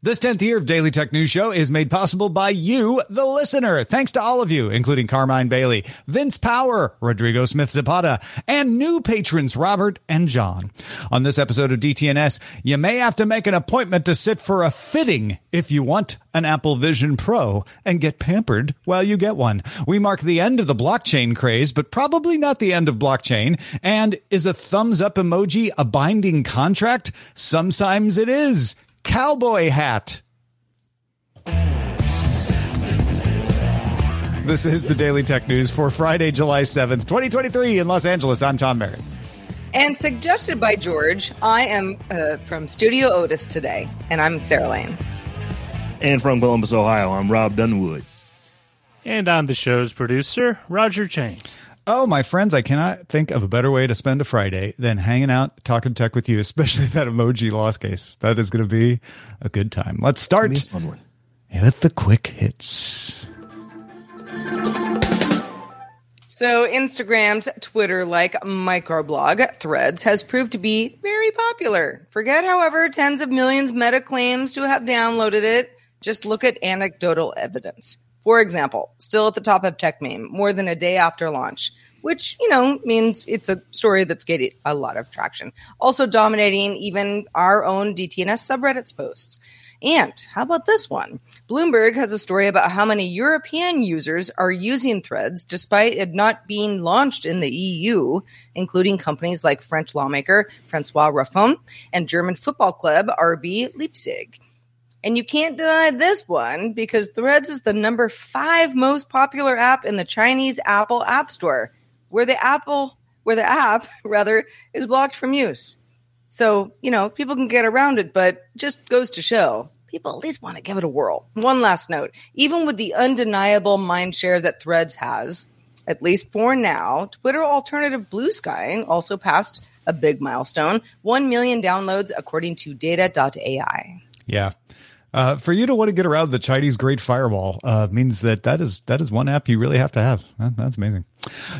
This 10th year of Daily Tech News Show is made possible by you, the listener. Thanks to all of you, including Carmine Bailey, Vince Power, Rodrigo Smith Zapata, and new patrons Robert and John. On this episode of DTNS, you may have to make an appointment to sit for a fitting if you want an Apple Vision Pro and get pampered while you get one. We mark the end of the blockchain craze, but probably not the end of blockchain. And is a thumbs up emoji a binding contract? Sometimes it is cowboy hat. This is the Daily Tech News for Friday, July 7th, 2023 in Los Angeles. I'm Tom Merritt. And suggested by George, I am uh, from Studio Otis today, and I'm Sarah Lane. And from Columbus, Ohio, I'm Robb Dunewood. And I'm the show's producer, Roger Chang. Oh, my friends, I cannot think of a better way to spend a Friday than hanging out, talking tech with you, especially that emoji lost case. That is going to be a good time. Let's start with the quick hits. So, Instagram's Twitter like microblog threads has proved to be very popular. Forget, however, tens of millions Meta claims to have downloaded it. Just look at anecdotal evidence. For example, still at the top of Techmeme, more than a day after launch, which, you know, means it's a story that's getting a lot of traction. Also dominating even our own DTNS subreddits posts. And how about this one? Bloomberg has a story about how many European users are using threads despite it not being launched in the EU, including companies like French lawmaker Francois Ruffin and German football club RB Leipzig. And you can't deny this one because Threads is the number five most popular app in the Chinese Apple App Store, where the Apple, where the app rather is blocked from use. So, you know, people can get around it, but just goes to show people at least want to give it a whirl. One last note even with the undeniable mind share that Threads has, at least for now, Twitter alternative Bluesky also passed a big milestone 1 million downloads according to data.ai. Yeah. Uh, for you to want to get around the Chinese Great Firewall uh, means that that is that is one app you really have to have. That, that's amazing.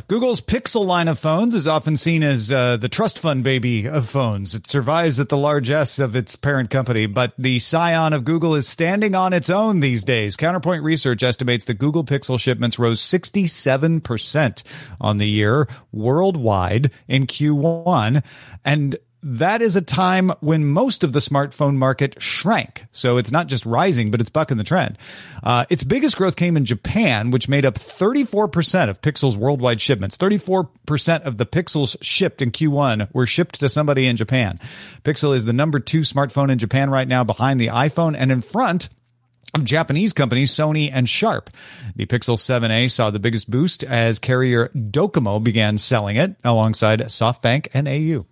Google's Pixel line of phones is often seen as uh, the trust fund baby of phones. It survives at the largesse of its parent company, but the scion of Google is standing on its own these days. Counterpoint Research estimates that Google Pixel shipments rose 67% on the year worldwide in Q1, and that is a time when most of the smartphone market shrank. So it's not just rising, but it's bucking the trend. Uh, its biggest growth came in Japan, which made up 34% of Pixel's worldwide shipments. 34% of the Pixels shipped in Q1 were shipped to somebody in Japan. Pixel is the number two smartphone in Japan right now behind the iPhone and in front of Japanese companies Sony and Sharp. The Pixel 7a saw the biggest boost as carrier Docomo began selling it alongside SoftBank and AU.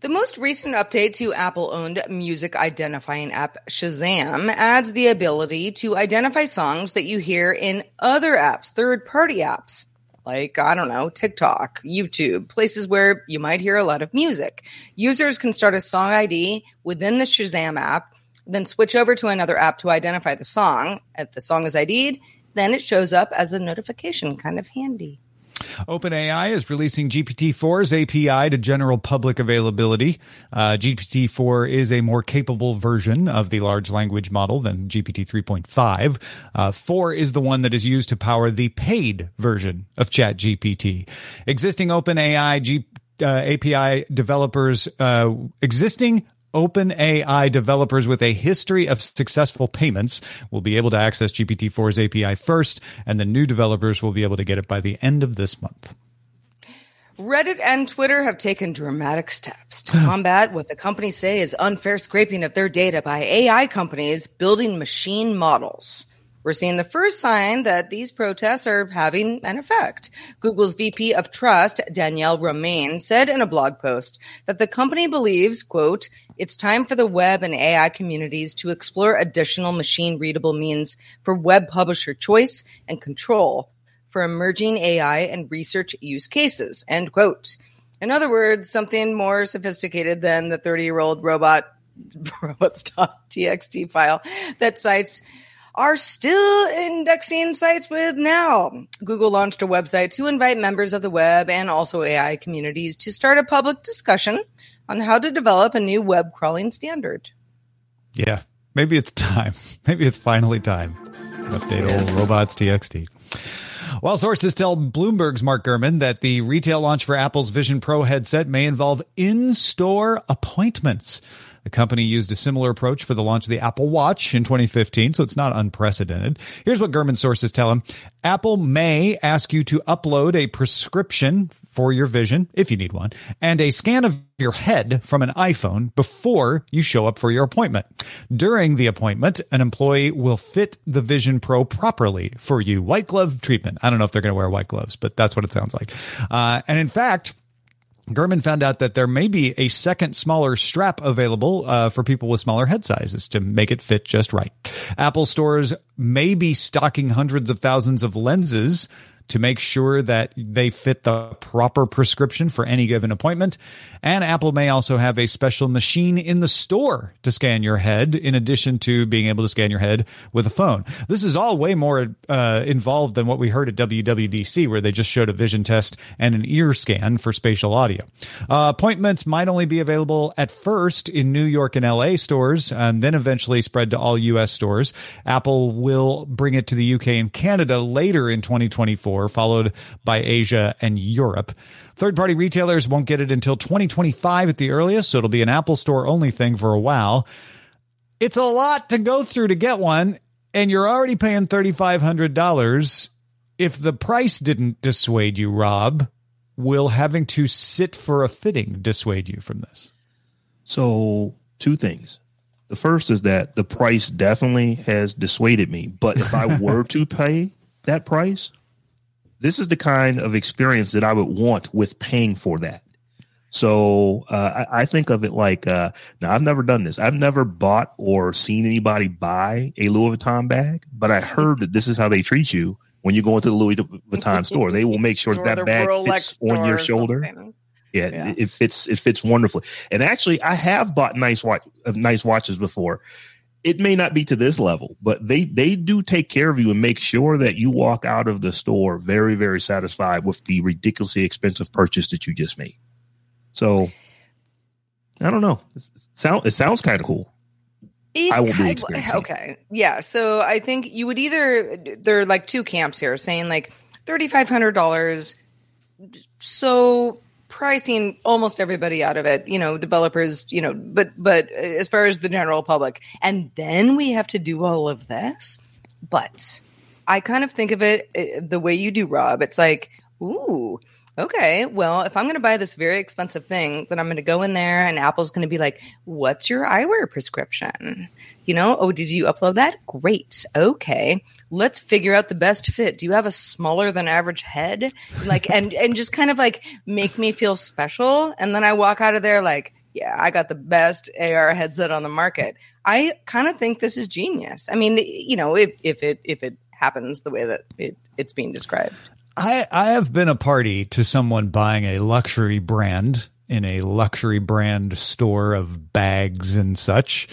The most recent update to Apple owned music identifying app Shazam adds the ability to identify songs that you hear in other apps, third party apps, like, I don't know, TikTok, YouTube, places where you might hear a lot of music. Users can start a song ID within the Shazam app, then switch over to another app to identify the song. If the song is ID'd, then it shows up as a notification, kind of handy. OpenAI is releasing GPT-4's API to general public availability. Uh, GPT-4 is a more capable version of the large language model than GPT 3.5. Uh, 4 is the one that is used to power the paid version of ChatGPT. Existing OpenAI G- uh, API developers, uh, existing OpenAI developers with a history of successful payments will be able to access GPT-4's API first, and the new developers will be able to get it by the end of this month. Reddit and Twitter have taken dramatic steps to combat what the companies say is unfair scraping of their data by AI companies building machine models. We're seeing the first sign that these protests are having an effect. Google's VP of Trust, Danielle Romain, said in a blog post that the company believes, quote, it's time for the web and AI communities to explore additional machine readable means for web publisher choice and control for emerging AI and research use cases, end quote. In other words, something more sophisticated than the 30 year old robot robots.txt file that sites are still indexing sites with now. Google launched a website to invite members of the web and also AI communities to start a public discussion on how to develop a new web crawling standard. Yeah, maybe it's time. Maybe it's finally time. Update old robots TXT. While sources tell Bloomberg's Mark Gurman that the retail launch for Apple's Vision Pro headset may involve in store appointments. The company used a similar approach for the launch of the Apple Watch in 2015, so it's not unprecedented. Here's what Gurman sources tell him Apple may ask you to upload a prescription for your vision, if you need one, and a scan of your head from an iPhone before you show up for your appointment. During the appointment, an employee will fit the Vision Pro properly for you. White glove treatment. I don't know if they're going to wear white gloves, but that's what it sounds like. Uh, and in fact, Gurman found out that there may be a second smaller strap available uh, for people with smaller head sizes to make it fit just right. Apple stores may be stocking hundreds of thousands of lenses to make sure that they fit the proper prescription for any given appointment. And Apple may also have a special machine in the store to scan your head, in addition to being able to scan your head with a phone. This is all way more uh, involved than what we heard at WWDC, where they just showed a vision test and an ear scan for spatial audio. Uh, appointments might only be available at first in New York and LA stores, and then eventually spread to all US stores. Apple will bring it to the UK and Canada later in 2024 followed by Asia and Europe. Third party retailers won't get it until 2025 at the earliest, so it'll be an Apple Store only thing for a while. It's a lot to go through to get one, and you're already paying $3,500. If the price didn't dissuade you, Robb, will having to sit for a fitting dissuade you from this? So, two things. The first is that the price definitely has dissuaded me. But if I were to pay that price, this is the kind of experience that I would want with paying for that. So uh, I, I, think of it like uh, now I've never done this. I've never bought or seen anybody buy a Louis Vuitton bag, but I heard that this is how they treat you when you go into the Louis Vuitton store. They will make sure that that bag fits on your shoulder. Yeah, yeah, it fits. It fits wonderfully. And actually, I have bought nice watch, nice watches before, it may not be to this level, but they they do take care of you and make sure that you walk out of the store very very satisfied with the ridiculously expensive purchase that you just made. So I don't know. It sound it sounds kind of cool. It I will be experiencing. Okay, yeah. So I think you would either there are like two camps here saying like thirty five hundred dollars. So pricing almost everybody out of it, you know, developers, you know, but but as far as the general public. And then we have to do all of this. But I kind of think of it eh, the way you do, Robb. It's like, ooh, okay, well, if I'm going to buy this very expensive thing, then I'm going to go in there and Apple's going to be like, what's your eyewear prescription? You know, oh, did you upload that? Great. Okay. Let's figure out the best fit. Do you have a smaller than average head? Like, and, and just kind of like make me feel special. And then I walk out of there like, yeah, I got the best AR headset on the market. I kind of think this is genius. I mean, you know, if, if it, if it happens the way that it, it's being described. I, I have been a party to someone buying a luxury brand in a luxury brand store of bags and such.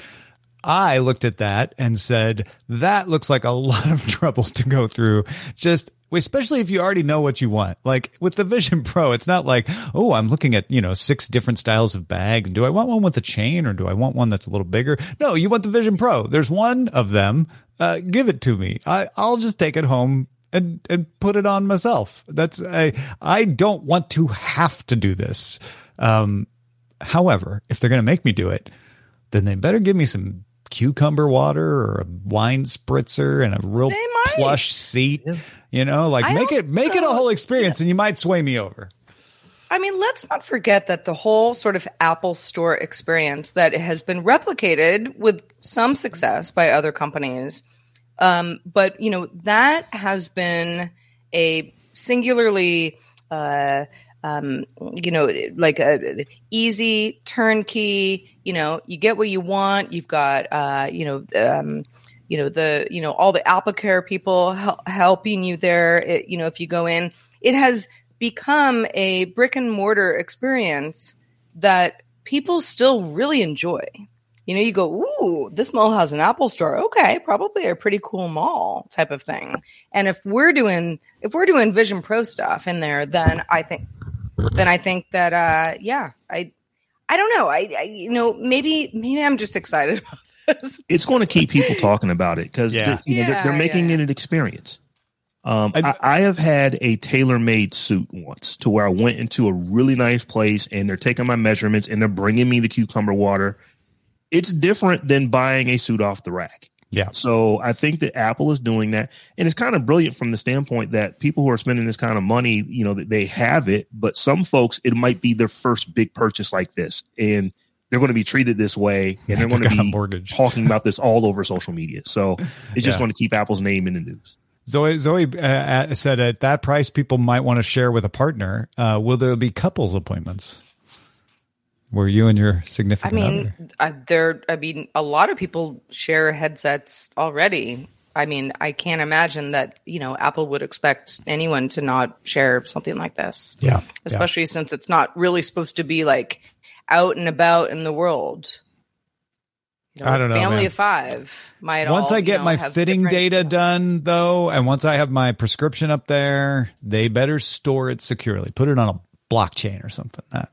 I looked at that and said, that looks like a lot of trouble to go through. Just especially if you already know what you want. Like with the Vision Pro, it's not like, oh, I'm looking at, you know, six different styles of bag. Do I want one with a chain or do I want one that's a little bigger? No, you want the Vision Pro. There's one of them. Uh, give it to me. I, I'll just take it home and and put it on myself. That's I I don't want to have to do this. Um, however, if they're going to make me do it, then they better give me some cucumber water or a wine spritzer and a real plush seat. You know, like I make it make it a whole experience, and you might sway me over. I mean, let's not forget that the whole sort of Apple Store experience that has been replicated with some success by other companies. Um, but, you know, that has been a singularly, uh, um, you know, like a easy turnkey, you know, you get what you want. You've got, uh, you know, um, you know, the, you know, all the Apple Care people hel- helping you there. It, you know, if you go in, it has become a brick and mortar experience that people still really enjoy. You know, you go, ooh, this mall has an Apple store. Okay, probably a pretty cool mall type of thing. And if we're doing if we're doing Vision Pro stuff in there, then I think then I think that uh yeah, I I don't know. I, I you know, maybe maybe I'm just excited about this. It's going to keep people talking about it because Yeah. you know they're, they're making yeah. it an experience. Um, I- I, I have had a tailor-made suit once to where I went into a really nice place and they're taking my measurements and they're bringing me the cucumber water. It's different than buying a suit off the rack. Yeah. So I think that Apple is doing that, and it's kind of brilliant from the standpoint that people who are spending this kind of money, you know, that they have it, but some folks it might be their first big purchase like this, and they're going to be treated this way, and they're going to be mortgage. talking about this all over social media. So it's just Yeah. going to keep Apple's name in the news. Zoe Zoe uh, uh, said at that price, people might want to share with a partner. Uh, will there be couples appointments where you and your significant I mean, other? I, there. I mean, a lot of people share headsets already. I mean, I can't imagine that you know Apple would expect anyone to not share something like this. Yeah, especially since it's not really supposed to be like out and about in the world. You I don't know, Family man. of five might. Once all, I you get know, my fitting data done, though, and once I have my prescription up there, they better store it securely. Put it on a blockchain or something. That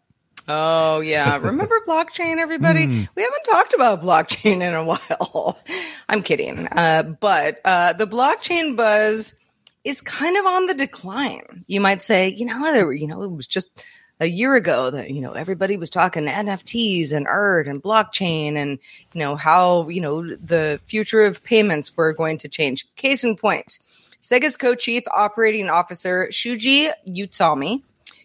Oh yeah, remember blockchain? Everybody, Hmm. we haven't talked about blockchain in a while. I'm kidding, uh, but uh, the blockchain buzz is kind of on the decline. You might say, you know, there you know, it was just a year ago that you know everybody was talking NFTs and art and blockchain and you know how you know the future of payments were going to change. Case in point, Sega's co-chief operating officer Shuji Utami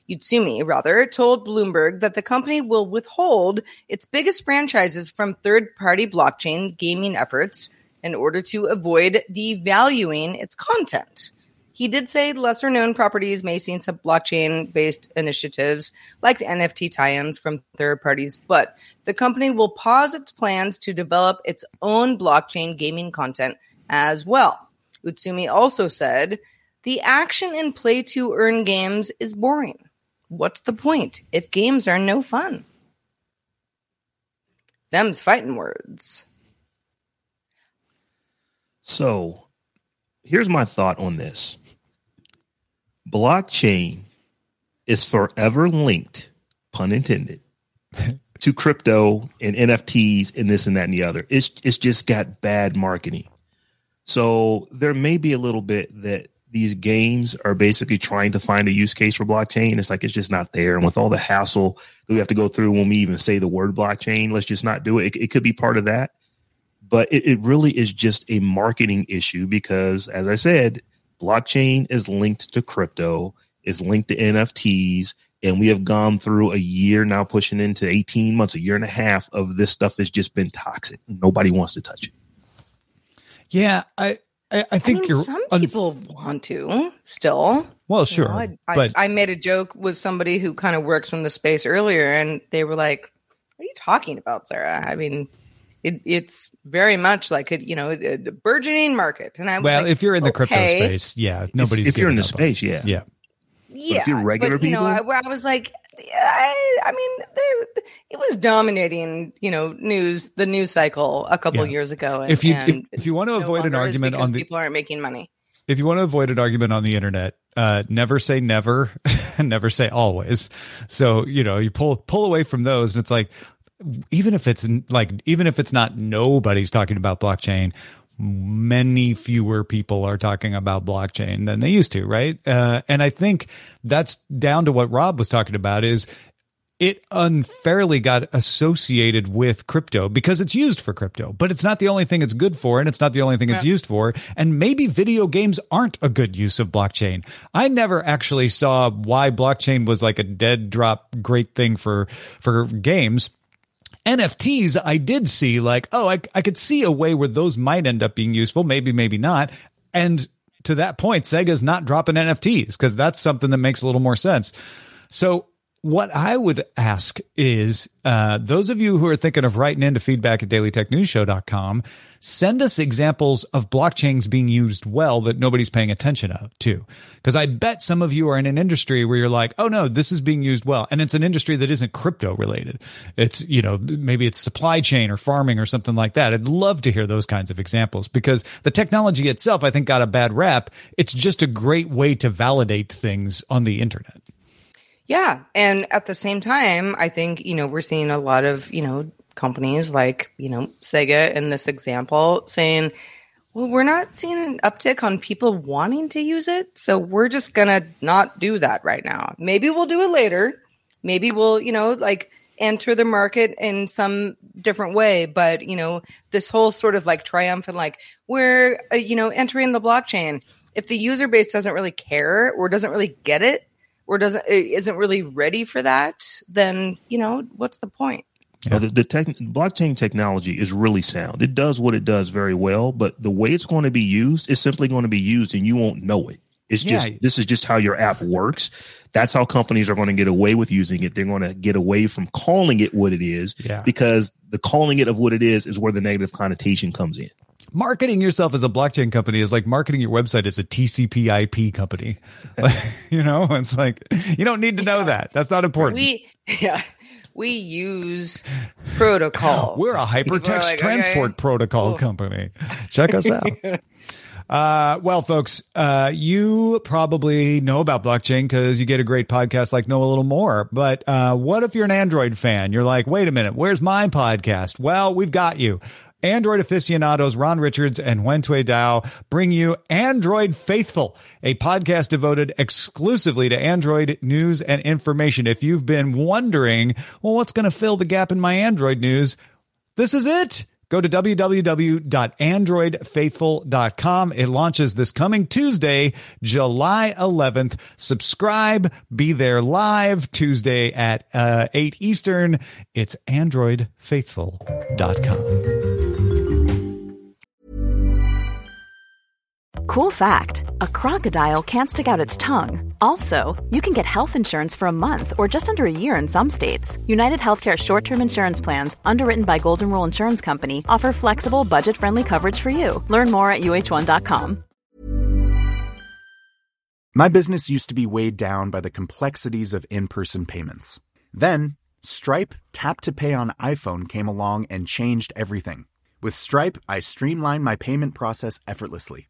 Utsumi, rather, told Bloomberg that the company will withhold its biggest franchises from third party blockchain gaming efforts in order to avoid devaluing its content. He did say lesser known properties may see some blockchain based initiatives like NFT tie ins from third parties, but the company will pause its plans to develop its own blockchain gaming content as well. Utsumi also said, The action in play to earn games is boring. What's the point if games are no fun? Them's fighting words. So here's my thought on this blockchain is forever linked, pun intended, to crypto and NFTs and this and that and the other. It's it's just got bad marketing. So there may be a little bit that these games are basically trying to find a use case for blockchain. It's like it's just not there. And with all the hassle that we have to go through when we even say the word blockchain, let's just not do it. It, it could be part of that. But it, it really is just a marketing issue because, as I said, blockchain is linked to crypto, is linked to NFTs, and we have gone through a year now, pushing into 18 months, a year and a half of this stuff has just been toxic. Nobody wants to touch it. yeah, I I, I I think mean, you're some un- people want to still. well, You sure, know, I, I- but I, made a joke with somebody who kind of works in the space earlier, and they were like, "What are you talking about, Sarah?" I mean, it, it's very much like a you know a, a burgeoning market, and I was well, like, if you're in the crypto space, yeah, nobody's if, if you're in the up on it. space, yeah. yeah. yeah, if you're regular but, you know, I, people- where I was like, I, I mean, they, it was dominating, you know, news the news cycle a couple Yeah. years ago. And, If you if, if you want to no avoid an argument on the people aren't making money. if you want to avoid an argument on the internet, uh, never say never and never say always. So, you know, you pull pull away from those and it's like even if it's like even if it's not nobody's talking about blockchain, many fewer people are talking about blockchain than they used to, right? Uh, and I think that's down to what Robb was talking about is it unfairly got associated with crypto because it's used for crypto, but it's not the only thing it's good for, and it's not the only thing it's used for. And maybe video games aren't a good use of blockchain. I never actually saw why blockchain was like a dead drop great thing for for games. NFTs, I did see like, oh, I, I could see a way where those might end up being useful. Maybe, maybe not. And to that point, Sega's not dropping NFTs because that's something that makes a little more sense. So what I would ask is uh, those of you who are thinking of writing into feedback at dailytechnewsshow.com, send us examples of blockchains being used well that nobody's paying attention to. Because I bet some of you are in an industry where you're like, oh no, this is being used well. And it's an industry that isn't crypto related. It's, you know, maybe it's supply chain or farming or something like that. I'd love to hear those kinds of examples because the technology itself, I think, got a bad rap. It's just a great way to validate things on the internet. Yeah. And at the same time, I think, you know, we're seeing a lot of, you know, companies like, you know, Sega in this example saying, well, we're not seeing an uptick on people wanting to use it. So we're just going to not do that right now. Maybe we'll do it later. Maybe we'll, you know, like enter the market in some different way. But, you know, this whole sort of like triumphant, like we're, uh, you know, entering the blockchain. If the user base doesn't really care or doesn't really get it, or doesn't isn't really ready for that, then you know what's the point? Yeah. the, the tech, blockchain technology is really sound. It does what it does very well, but the way it's going to be used is simply going to be used, and you won't know it. It's yeah. just this is just how your app works. That's how companies are going to get away with using it. They're going to get away from calling it what it is, yeah. because the calling it of what it is is where the negative connotation comes in marketing yourself as a blockchain company is like marketing your website as a TCP/IP company. you know, it's like you don't need to know that. That's not important. We yeah, we use protocol. We're a hypertext like, transport okay. protocol cool. company. Check us out. Uh, well, folks, uh, you probably know about blockchain because you get a great podcast like Know a Little More. But uh, what if you're an Android fan? You're like, wait a minute, where's my podcast? Well, we've got you. Android aficionados Ron Richards and Huyen Tue Dao bring you Android Faithful, a podcast devoted exclusively to Android news and information. If you've been wondering, well, what's going to fill the gap in my Android news? This is it. Go to www.androidfaithful.com. It launches this coming Tuesday, July 11th. Subscribe, be there live Tuesday at uh, 8 Eastern. It's androidfaithful.com. Cool fact a crocodile can't stick out its tongue. Also, you can get health insurance for a month or just under a year in some states. United Healthcare short term insurance plans, underwritten by Golden Rule Insurance Company, offer flexible, budget friendly coverage for you. Learn more at uh1.com. My business used to be weighed down by the complexities of in person payments. Then, Stripe Tap to Pay on iPhone came along and changed everything. With Stripe, I streamlined my payment process effortlessly.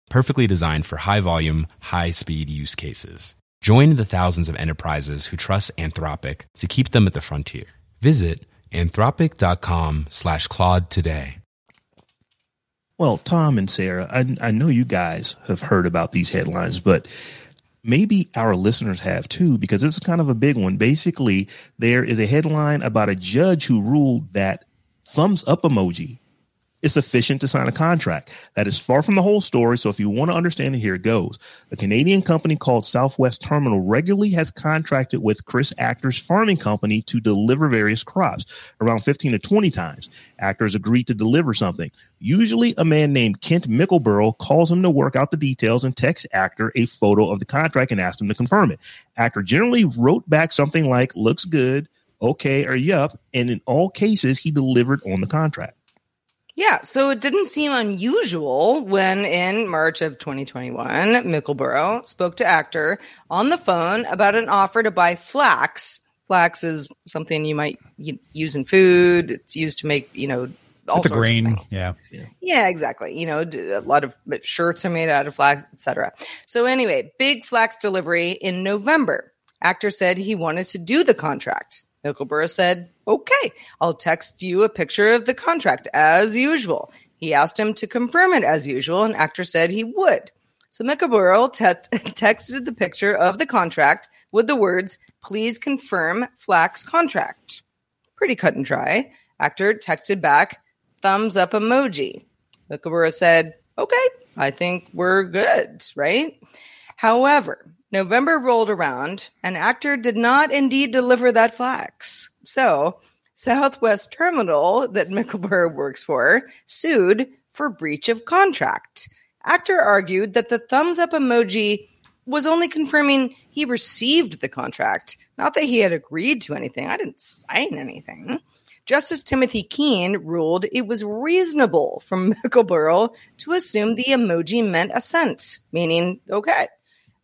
perfectly designed for high volume, high speed use cases. Join the thousands of enterprises who trust Anthropic to keep them at the frontier. Visit anthropic.com slash Claude today. Well, Tom and Sarah, I, I know you guys have heard about these headlines, but maybe our listeners have too, because this is kind of a big one. Basically, there is a headline about a judge who ruled that thumbs up emoji is sufficient to sign a contract. That is far from the whole story. So if you want to understand it, here it goes. A Canadian company called Southwest Terminal regularly has contracted with Chris Achter's farming company to deliver various crops around 15 to 20 times. Achter's agreed to deliver something. Usually a man named Kent Mickleborough calls him to work out the details and texts Achter a photo of the contract and asks him to confirm it. Achter generally wrote back something like, looks good, okay, or yup. And in all cases, he delivered on the contract. Yeah, so it didn't seem unusual when in March of 2021, Mickleborough spoke to Achter on the phone about an offer to buy flax. Flax is something you might use in food. It's used to make, you know, all it's a grain. Yeah. yeah. Yeah, exactly. You know, a lot of shirts are made out of flax, etc. So anyway, big flax delivery in November. Achter said he wanted to do the contract. Mickleborough said, Okay, I'll text you a picture of the contract as usual. He asked him to confirm it as usual, and Achter said he would. So Mickleborough te- texted the picture of the contract with the words, Please confirm Flax contract. Pretty cut and dry. Achter texted back, Thumbs up emoji. Mickleborough said, Okay, I think we're good, right? However, November rolled around, and Achter did not indeed deliver that flax. So, Southwest Terminal, that Mickleborough works for, sued for breach of contract. Achter argued that the thumbs up emoji was only confirming he received the contract, not that he had agreed to anything. I didn't sign anything. Justice Timothy Keene ruled it was reasonable for Mickleborough to assume the emoji meant assent, meaning, okay,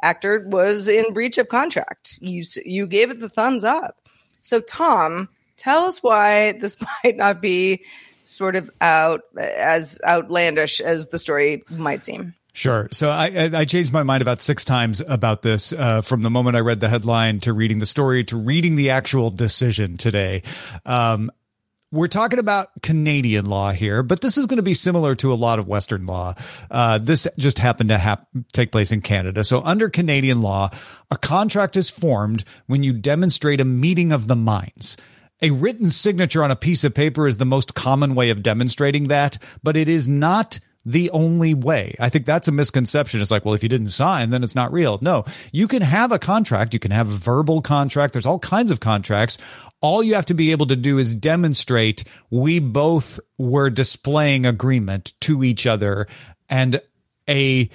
Achter was in breach of contract. You you gave it the thumbs up. So Tom, tell us why this might not be sort of out as outlandish as the story might seem. Sure. So I, I changed my mind about six times about this uh, from the moment I read the headline to reading the story to reading the actual decision today. Um, we're talking about Canadian law here, but this is going to be similar to a lot of Western law. Uh, this just happened to hap- take place in Canada. So, under Canadian law, a contract is formed when you demonstrate a meeting of the minds. A written signature on a piece of paper is the most common way of demonstrating that, but it is not the only way. I think that's a misconception. It's like, well, if you didn't sign, then it's not real. No, you can have a contract. You can have a verbal contract. There's all kinds of contracts. All you have to be able to do is demonstrate we both were displaying agreement to each other and a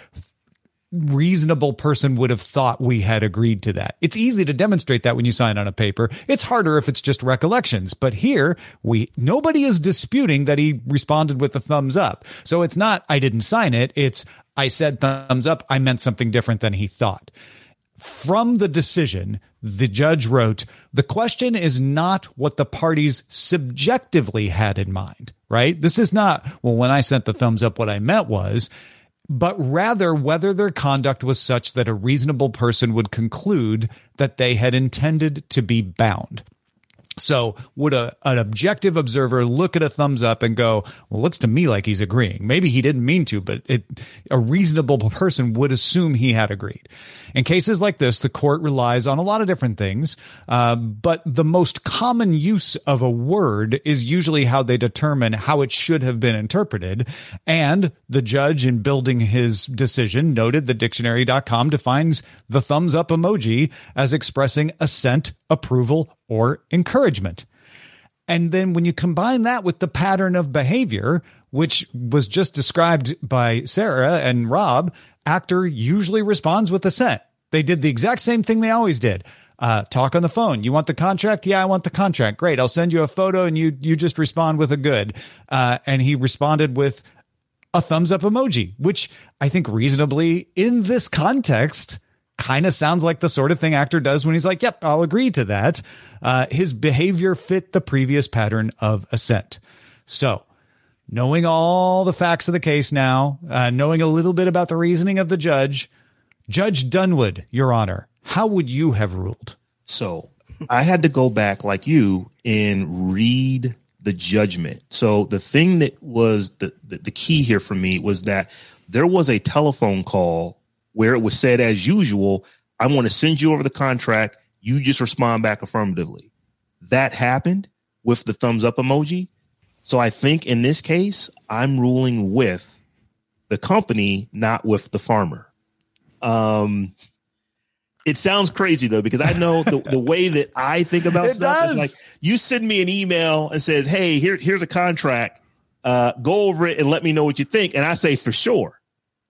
reasonable person would have thought we had agreed to that. It's easy to demonstrate that when you sign on a paper. It's harder if it's just recollections. But here, we nobody is disputing that he responded with a thumbs up. So it's not I didn't sign it, it's I said thumbs up, I meant something different than he thought. From the decision, the judge wrote, the question is not what the parties subjectively had in mind, right? This is not, well, when I sent the thumbs up, what I meant was, but rather whether their conduct was such that a reasonable person would conclude that they had intended to be bound. So would a, an objective observer look at a thumbs up and go, well, looks to me like he's agreeing. Maybe he didn't mean to, but it, a reasonable person would assume he had agreed. In cases like this, the court relies on a lot of different things, uh, but the most common use of a word is usually how they determine how it should have been interpreted. And the judge, in building his decision, noted that dictionary.com defines the thumbs up emoji as expressing assent, approval, or encouragement. And then when you combine that with the pattern of behavior, which was just described by Sarah and Robb, Achter usually responds with assent. They did the exact same thing they always did. Uh, talk on the phone. You want the contract? Yeah, I want the contract. Great. I'll send you a photo and you you just respond with a good. Uh, and he responded with a thumbs up emoji, which I think reasonably in this context kind of sounds like the sort of thing Achter does when he's like, yep, I'll agree to that. Uh, his behavior fit the previous pattern of assent. So, knowing all the facts of the case now, uh, knowing a little bit about the reasoning of the judge, Judge Dunewood, Your Honor, how would you have ruled? So, I had to go back like you and read the judgment. So, the thing that was the, the, the key here for me was that there was a telephone call where it was said as usual, I'm going to send you over the contract. You just respond back affirmatively. That happened with the thumbs up emoji. So I think in this case, I'm ruling with the company, not with the farmer. Um, it sounds crazy though, because I know the, the way that I think about It stuff does. is like you send me an email and says, Hey, here, here's a contract. Uh, go over it and let me know what you think. And I say for sure.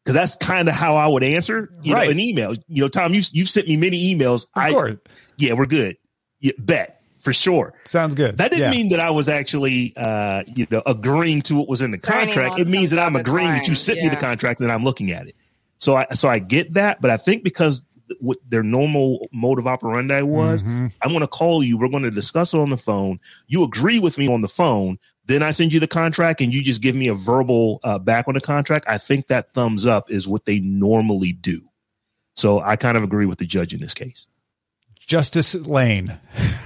Cause that's kind of how I would answer, you Right. know, an email. You know, Tom, you, you've sent me many emails. Of I, course. yeah, we're good. Yeah, bet for sure. Sounds good. That didn't Yeah. mean that I was actually, uh, you know, agreeing to what was in the Signing contract. It means that I'm dotted agreeing that you line. sent me the contract and I'm looking at it. So I, so I get that, but I think because what their normal mode of operandi was, Mhm. I'm going to call you. We're going to discuss it on the phone. You agree with me on the phone. Then I send you the contract and you just give me a verbal uh, back on the contract. I think that thumbs up is what they normally do. So I kind of agree with the judge in this case. Justice Lane,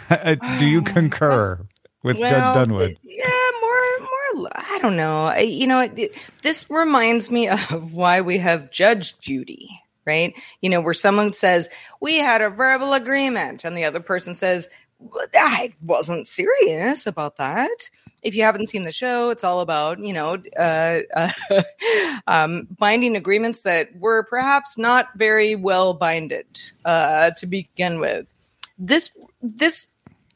do you concur with Judge Dunewood? Yeah, more, more. I don't know. I- You know, it, this reminds me of why we have Judge Judy, right? You know, where someone says we had a verbal agreement, and the other person says "But I wasn't serious about that. If you haven't seen the show, it's all about you know uh, uh, um, binding agreements that were perhaps not very well binded uh, to begin with. This this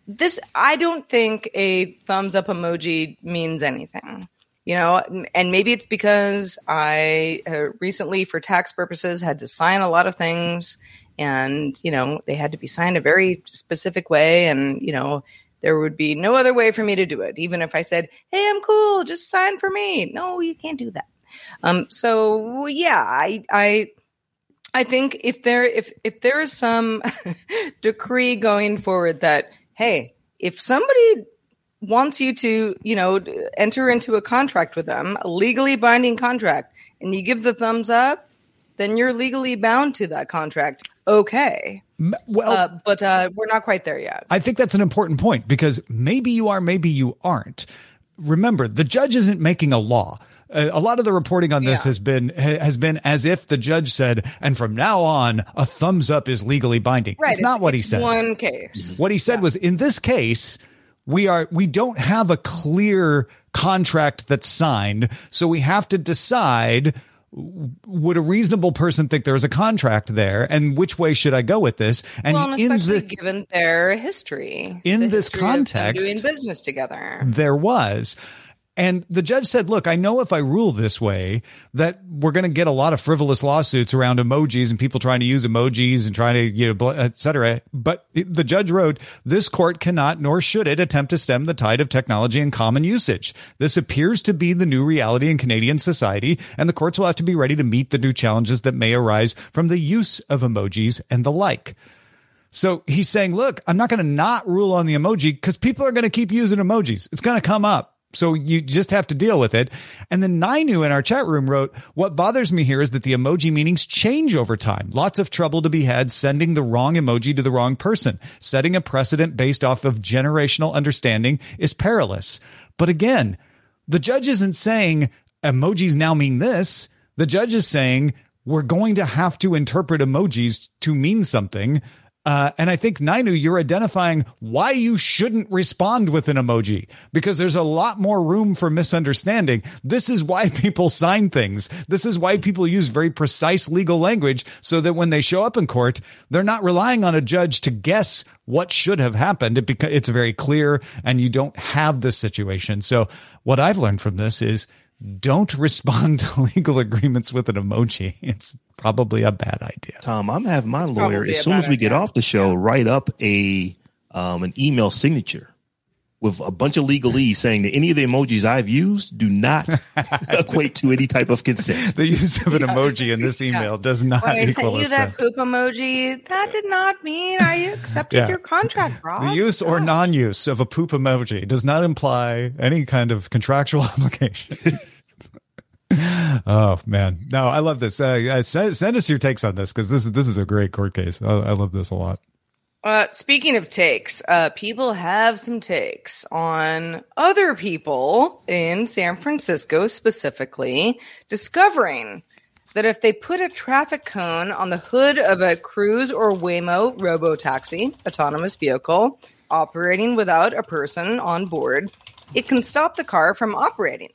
this I don't think a thumbs up emoji means anything. You know, and maybe it's because I uh, recently, for tax purposes, had to sign a lot of things, and you know they had to be signed a very specific way, and you know there would be no other way for me to do it, even if I said, "Hey, I'm cool, just sign for me." No, you can't do that. Um, so yeah, I I I think if there if if there is some decree going forward that hey, if somebody wants you to, you know, enter into a contract with them, a legally binding contract, and you give the thumbs up, then you're legally bound to that contract. Okay. Well, Uh, but uh, we're not quite there yet. I think that's an important point because maybe you are, maybe you aren't. Remember, the judge isn't making a law. Uh, a lot of the reporting on this Yeah. has been ha- has been as if the judge said, and from now on, a thumbs up is legally binding. Right. It's not what he said. One case. What he said was, in this case, we are we don't have a clear contract that's signed, so we have to decide would a reasonable person think there is a contract there and which way should I go with this? And well, and in especially the given their history, In the this history context- doing business together. there was. And the judge said, look, I know if I rule this way that we're going to get a lot of frivolous lawsuits around emojis and people trying to use emojis and trying to, you know, et cetera. But the judge wrote, this court cannot nor should it attempt to stem the tide of technology and common usage. This appears to be the new reality in Canadian society and the courts will have to be ready to meet the new challenges that may arise from the use of emojis and the like. So he's saying, look, I'm not going to not rule on the emoji because people are going to keep using emojis. It's going to come up. So you just have to deal with it. And then Nainu in our chat room wrote, what bothers me here is that the emoji meanings change over time. Lots of trouble to be had sending the wrong emoji to the wrong person. Setting a precedent based off of generational understanding is perilous. But again, the judge isn't saying emojis now mean this. The judge is saying we're going to have to interpret emojis to mean something. Uh, and I think Nainu, you're identifying why you shouldn't respond with an emoji because there's a lot more room for misunderstanding. This is why people sign things. This is why people use very precise legal language so that when they show up in court, they're not relying on a judge to guess what should have happened. It beca- it's very clear and you don't have this situation. So what I've learned from this is don't respond to legal agreements with an emoji. It's probably a bad idea. Tom, I'm having my lawyer as soon as we get off the show write up a um, an email signature with a bunch of legalese saying that any of the emojis I've used do not equate to any type of consent. The use of an emoji in this email does not When I sent you that poop emoji, that did not mean I accepted Yeah. your contract, Robb. The use or non-use of a poop emoji does not imply any kind of contractual obligation. oh man, no, I love this. Uh, uh, send, send us your takes on this because this is this is a great court case. I, I love this a lot. Uh, speaking of takes, uh, people have some takes on other people in San Francisco specifically discovering that if they put a traffic cone on the hood of a Cruise or Waymo robo-taxi autonomous vehicle operating without a person on board, it can stop the car from operating.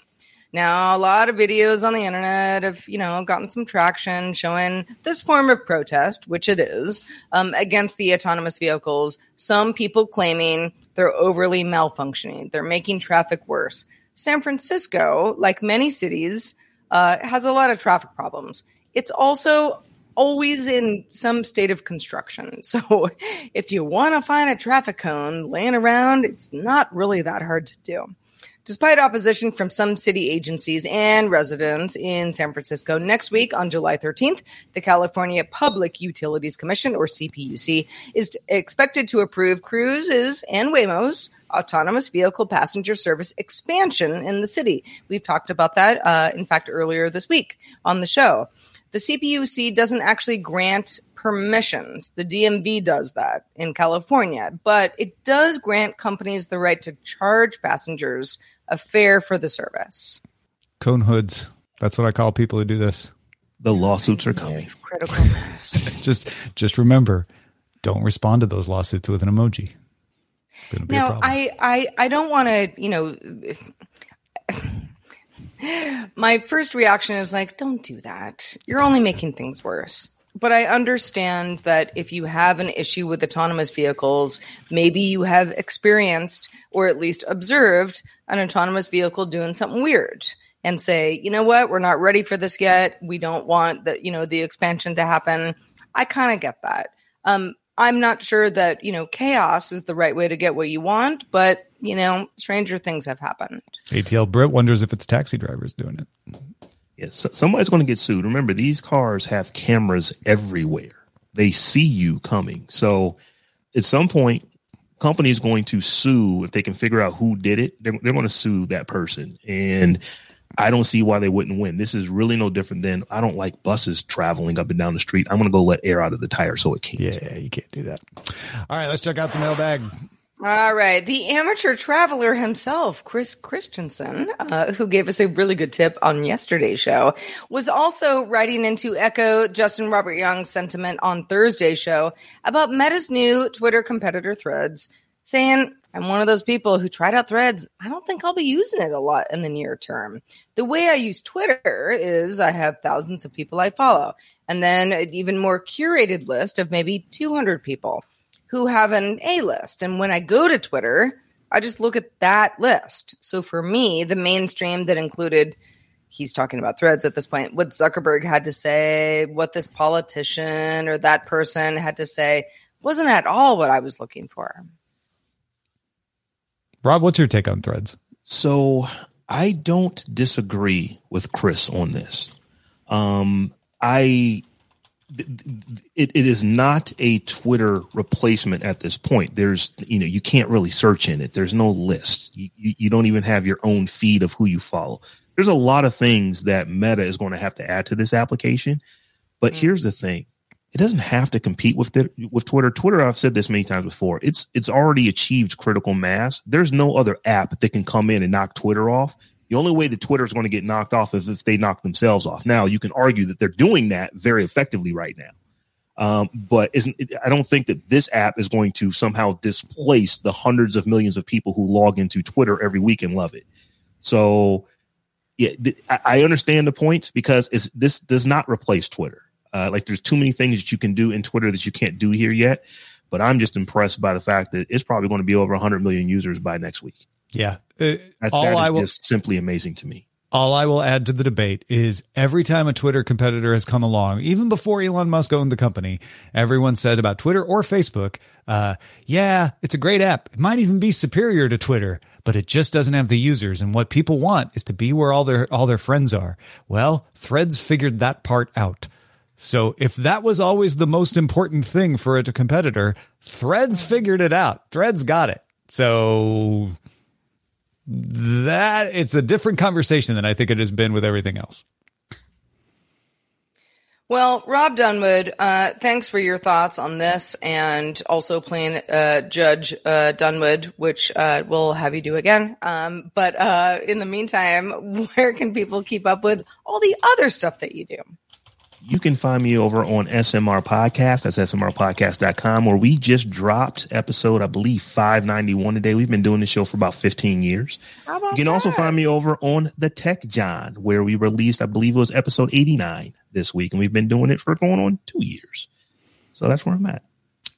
Now, a lot of videos on the internet have, you know, gotten some traction showing this form of protest, which it is, um, against the autonomous vehicles. Some people claiming they're overly malfunctioning, they're making traffic worse. San Francisco, like many cities, uh, has a lot of traffic problems. It's also always in some state of construction. So if you want to find a traffic cone laying around, it's not really that hard to do. Despite opposition from some city agencies and residents in San Francisco, next week on July 13th, the California Public Utilities Commission, or CPUC, is expected to approve Cruise's and Waymo's autonomous vehicle passenger service expansion in the city. We've talked about that, uh, in fact, earlier this week on the show. The CPUC doesn't actually grant permissions. The DMV does that in California, but it does grant companies the right to charge passengers a fare for the service. Cone hoods. That's what I call people who do this. The lawsuits are coming. Critical mass. just just remember, don't respond to those lawsuits with an emoji. It's be now, problem. I, I, I don't want to, you know, my first reaction is like, don't do that. You're only making things worse. But I understand that if you have an issue with autonomous vehicles, maybe you have experienced or at least observed an autonomous vehicle doing something weird and say, you know what, we're not ready for this yet. We don't want the, you know, the expansion to happen. I kind of get that. Um, I'm not sure that, you know, chaos is the right way to get what you want, but, you know, stranger things have happened. ATL Brit wonders if it's taxi drivers doing it. Yes, somebody's going to get sued. Remember, these cars have cameras everywhere. They see you coming. So at some point, company's going to sue if they can figure out who did it. They're, they're going to sue that person. And I don't see why they wouldn't win. This is really no different than I don't like buses traveling up and down the street. I'm going to go let air out of the tire so it can't. Yeah, you can't do that. All right, let's check out the mailbag. All right. The amateur traveler himself, Chris Christensen, uh, who gave us a really good tip on yesterday's show, was also writing in to echo Justin Robert Young's sentiment on Thursday's show about Meta's new Twitter competitor threads, saying, I'm one of those people who tried out threads. I don't think I'll be using it a lot in the near term. The way I use Twitter is I have thousands of people I follow, and then an even more curated list of maybe 200 people who have an A list. And when I go to Twitter, I just look at that list. So for me, the mainstream that included, he's talking about threads at this point, what Zuckerberg had to say, what this politician or that person had to say, wasn't at all what I was looking for. Robb, what's your take on threads? So I don't disagree with Chris on this. Um, I it, it is not a Twitter replacement at this point. There's, you know, you can't really search in it. There's no list. You, you, you, don't even have your own feed of who you follow. There's a lot of things that Meta is going to have to add to this application. But mm-hmm. here's the thing. It doesn't have to compete with the, with Twitter. Twitter, I've said this many times before. It's it's already achieved critical mass. There's no other app that can come in and knock Twitter off the only way that Twitter is going to get knocked off is if they knock themselves off. Now, you can argue that they're doing that very effectively right now. Um, but isn't I don't think that this app is going to somehow displace the hundreds of millions of people who log into Twitter every week and love it. So, yeah, th- I understand the point because this does not replace Twitter. Uh, like, there's too many things that you can do in Twitter that you can't do here yet. But I'm just impressed by the fact that it's probably going to be over 100 million users by next week. Yeah. Uh, that, all that I will, just simply amazing to me. All I will add to the debate is every time a Twitter competitor has come along, even before Elon Musk owned the company, everyone said about Twitter or Facebook, uh, yeah, it's a great app. It might even be superior to Twitter, but it just doesn't have the users. And what people want is to be where all their all their friends are. Well, Threads figured that part out. So if that was always the most important thing for a competitor, Threads figured it out. Threads got it. So that it's a different conversation than I think it has been with everything else. Well, Robb Dunewood, uh, thanks for your thoughts on this and also playing uh, Judge uh, Dunewood, which uh, we'll have you do again. Um, but uh, in the meantime, where can people keep up with all the other stuff that you do? You can find me over on SMR Podcast. That's smrpodcast.com, where we just dropped episode, I believe, 591 today. We've been doing this show for about 15 years. You can that? also find me over on the Tech Jawn, where we released, I believe it was episode 89 this week, and we've been doing it for going on two years. So that's where I'm at.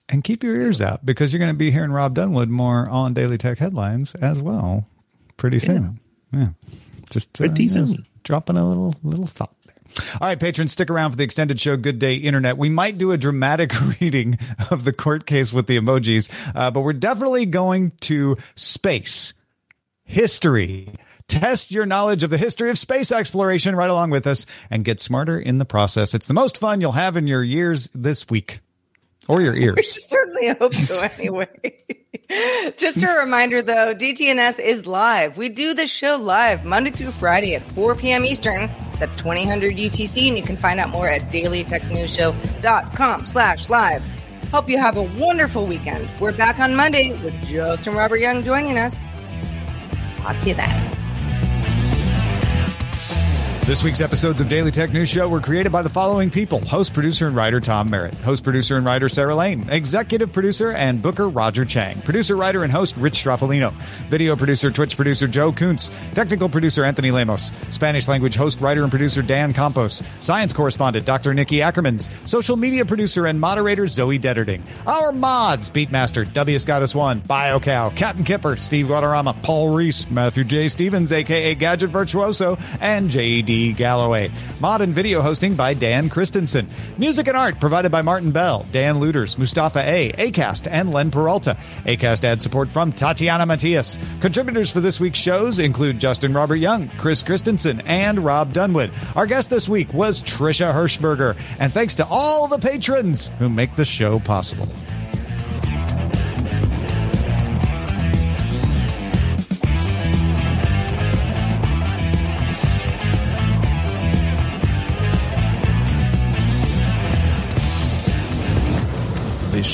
And keep your ears out because you're going to be hearing Robb Dunewood more on Daily Tech Headlines as well pretty soon. Yeah. yeah. Just pretty uh, soon. dropping a little little thought. All right, patrons, stick around for the extended show. Good day, Internet. We might do a dramatic reading of the court case with the emojis, uh, but we're definitely going to space, history, test your knowledge of the history of space exploration right along with us, and get smarter in the process. It's the most fun you'll have in your years this week or your ears. We certainly hope so, anyway. Just a reminder though, DTNS is live. We do the show live Monday through Friday at 4 p.m. Eastern. That's 2000 UTC, and you can find out more at dailytechnewsshow.com slash live. Hope you have a wonderful weekend. We're back on Monday with Justin Robert Young joining us. Talk to you then. This week's episodes of Daily Tech News Show were created by the following people host, producer, and writer Tom Merritt, host, producer, and writer Sarah Lane, executive producer and booker Roger Chang, producer, writer, and host Rich Stroffolino, video producer, Twitch producer Joe Kuntz, technical producer Anthony Lemos, Spanish language host, writer, and producer Dan Campos, science correspondent Dr. Nikki Ackermans, social media producer and moderator Zoe Detterding, our mods Beatmaster W. Scottus One, BioCow, Captain Kipper, Steve Guadarrama, Paul Reese, Matthew J. Stevens, aka Gadget Virtuoso, and JD Galloway. Mod and video hosting by Dan Christensen. Music and art provided by Martin Bell, Dan Luders, Mustafa A, Acast, and Len Peralta. Acast ad support from Tatiana Matias. Contributors for this week's shows include Justin Robert Young, Chris Christensen, and Robb Dunewood. Our guest this week was Trisha Hershberger. And thanks to all the patrons who make the show possible.